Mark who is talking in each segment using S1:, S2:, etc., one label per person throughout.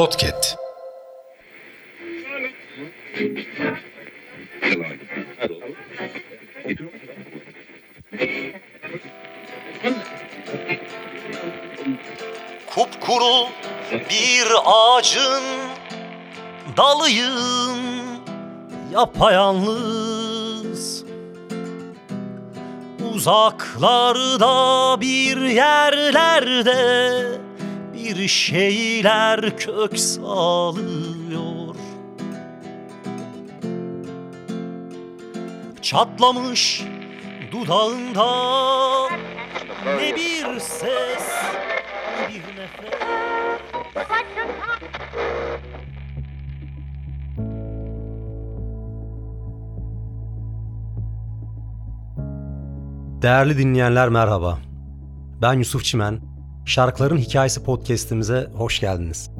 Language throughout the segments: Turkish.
S1: Podcast.
S2: Kupkuru bir ağacın dalıyım yapayalnız Uzaklarda bir yerlerde bir şeyler kök salıyor Çatlamış dudağında ne bir ses ne bir nefes
S3: Değerli dinleyenler merhaba. Ben Yusuf Çimen. Şarkıların Hikayesi podcast'imize hoş geldiniz.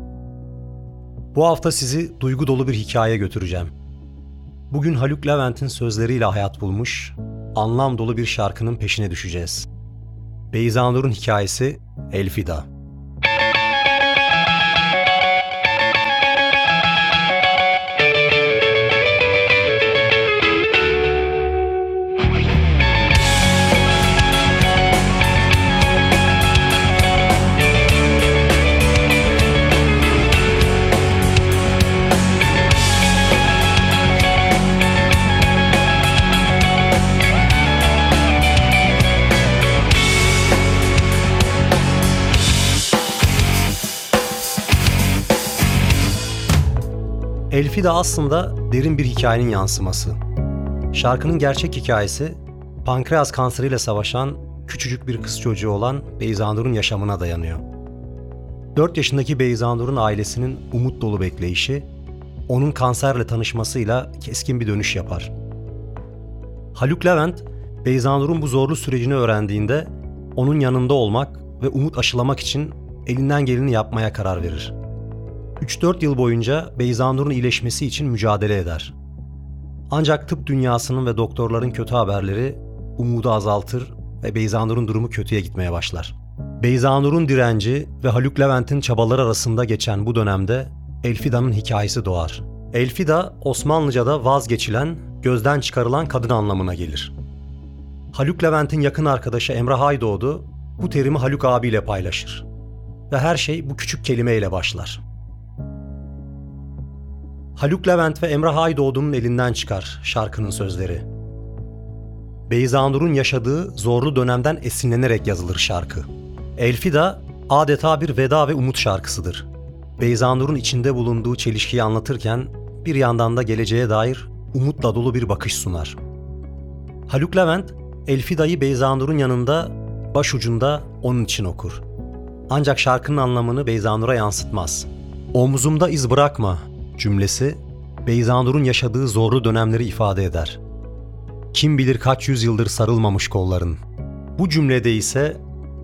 S3: Bu hafta sizi duygu dolu bir hikaye götüreceğim. Bugün Haluk Levent'in sözleriyle hayat bulmuş, anlam dolu bir şarkının peşine düşeceğiz. Beyza Nur'un hikayesi Elfida. Elfida aslında derin bir hikayenin yansıması. Şarkının gerçek hikayesi pankreas kanseriyle savaşan küçücük bir kız çocuğu olan Beyza Nur'un yaşamına dayanıyor. 4 yaşındaki Beyza Nur'un ailesinin umut dolu bekleyişi, onun kanserle tanışmasıyla keskin bir dönüş yapar. Haluk Levent, Beyza Nur'un bu zorlu sürecini öğrendiğinde onun yanında olmak ve umut aşılamak için elinden geleni yapmaya karar verir. 3-4 yıl boyunca Beyza Nur'un iyileşmesi için mücadele eder. Ancak tıp dünyasının ve doktorların kötü haberleri umudu azaltır ve Beyza Nur'un durumu kötüye gitmeye başlar. Beyza Nur'un direnci ve Haluk Levent'in çabaları arasında geçen bu dönemde Elfida'nın hikayesi doğar. Elfida, Osmanlıca'da vazgeçilen, gözden çıkarılan kadın anlamına gelir. Haluk Levent'in yakın arkadaşı Emrah Aydoğdu bu terimi Haluk abiyle paylaşır. Ve her şey bu küçük kelimeyle başlar. Haluk Levent ve Emrah Aydoğdu'nun elinden çıkar şarkının sözleri. Beyza Nur'un yaşadığı zorlu dönemden esinlenerek yazılır şarkı. Elfida adeta bir veda ve umut şarkısıdır. Beyza Nur'un içinde bulunduğu çelişkiyi anlatırken bir yandan da geleceğe dair umutla dolu bir bakış sunar. Haluk Levent, Elfida'yı Beyza Nur'un yanında, başucunda onun için okur. Ancak şarkının anlamını Beyza Nur'a yansıtmaz. Omzumda iz bırakma cümlesi Beyza Nur'un yaşadığı zorlu dönemleri ifade eder. Kim bilir kaç yüzyıldır sarılmamış kolların. Bu cümlede ise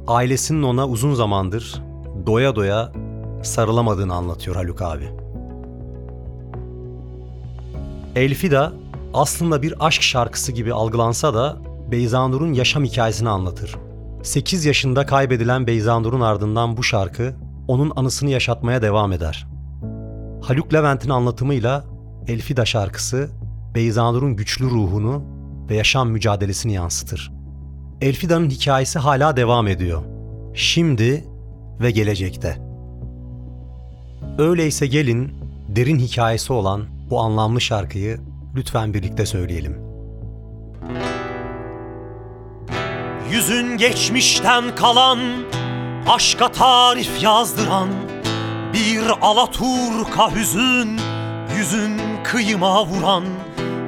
S3: ailesinin ona uzun zamandır doya doya sarılamadığını anlatıyor Haluk abi. Elfida aslında bir aşk şarkısı gibi algılansa da Beyza Nur'un yaşam hikayesini anlatır. 8 yaşında kaybedilen Beyza Nur'un ardından bu şarkı onun anısını yaşatmaya devam eder. Haluk Levent'in anlatımıyla Elfida şarkısı Beyza Nur'un güçlü ruhunu ve yaşam mücadelesini yansıtır. Elfida'nın hikayesi hala devam ediyor. Şimdi ve gelecekte. Öyleyse gelin derin hikayesi olan bu anlamlı şarkıyı lütfen birlikte söyleyelim.
S2: Yüzün geçmişten kalan Aşka tarif yazdıran Bir alaturka hüzün Yüzün kıyıma vuran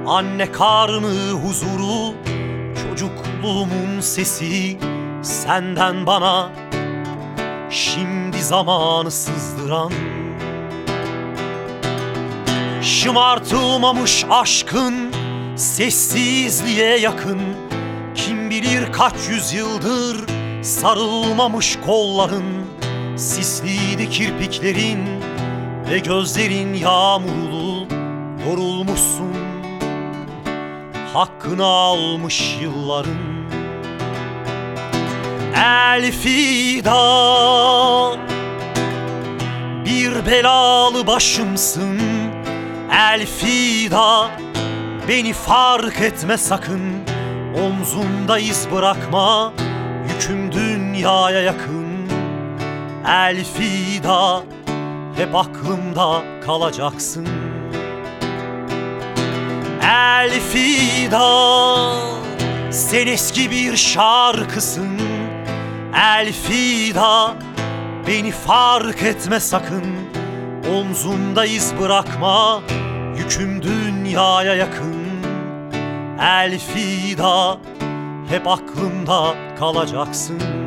S2: Anne karnı huzuru Çocukluğumun sesi Senden bana Şimdi zamanı sızdıran Şımartılmamış aşkın Sessizliğe yakın Kim bilir kaç yüzyıldır Sarılmamış kolların Sisliydi kirpiklerin Ve gözlerin yağmurlu Yorulmuşsun. Hakkını almış yılların Elfida Bir
S3: belalı başımsın Elfida Beni fark etme sakın Omzumda iz bırakma. Yüküm dünyaya yakın Elfida Hep aklımda kalacaksın. Elfida Sen eski bir şarkısın. Elfida Beni fark etme sakın. Omzumda iz bırakma Yüküm dünyaya yakın. Elfida Hep aklımda kalacaksın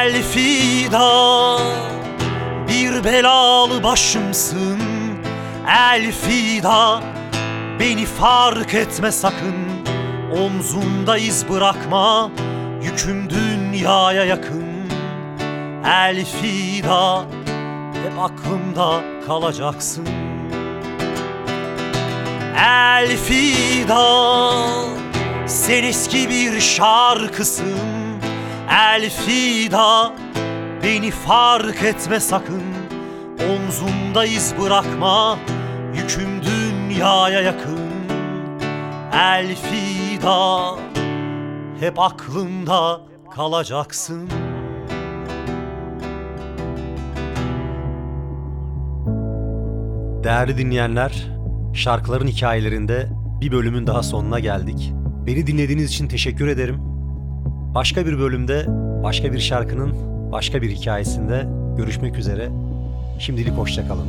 S3: Elfida Bir belalı başımsın. Elfida Beni fark etme sakın. Omzumda iz bırakma Yüküm dünyaya yakın. Elfida Hep aklımda kalacaksın. Elfida Sen eski bir şarkısın Elfida Beni fark etme sakın Omzumda iz bırakma Yüküm dünyaya yakın Elfida Hep aklımda kalacaksın
S4: Değerli dinleyenler, şarkıların hikayelerinde bir bölümün daha sonuna geldik. Beni dinlediğiniz için teşekkür ederim. Başka bir bölümde, başka bir şarkının, başka bir hikayesinde görüşmek üzere. Şimdilik hoşçakalın.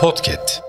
S1: Podcast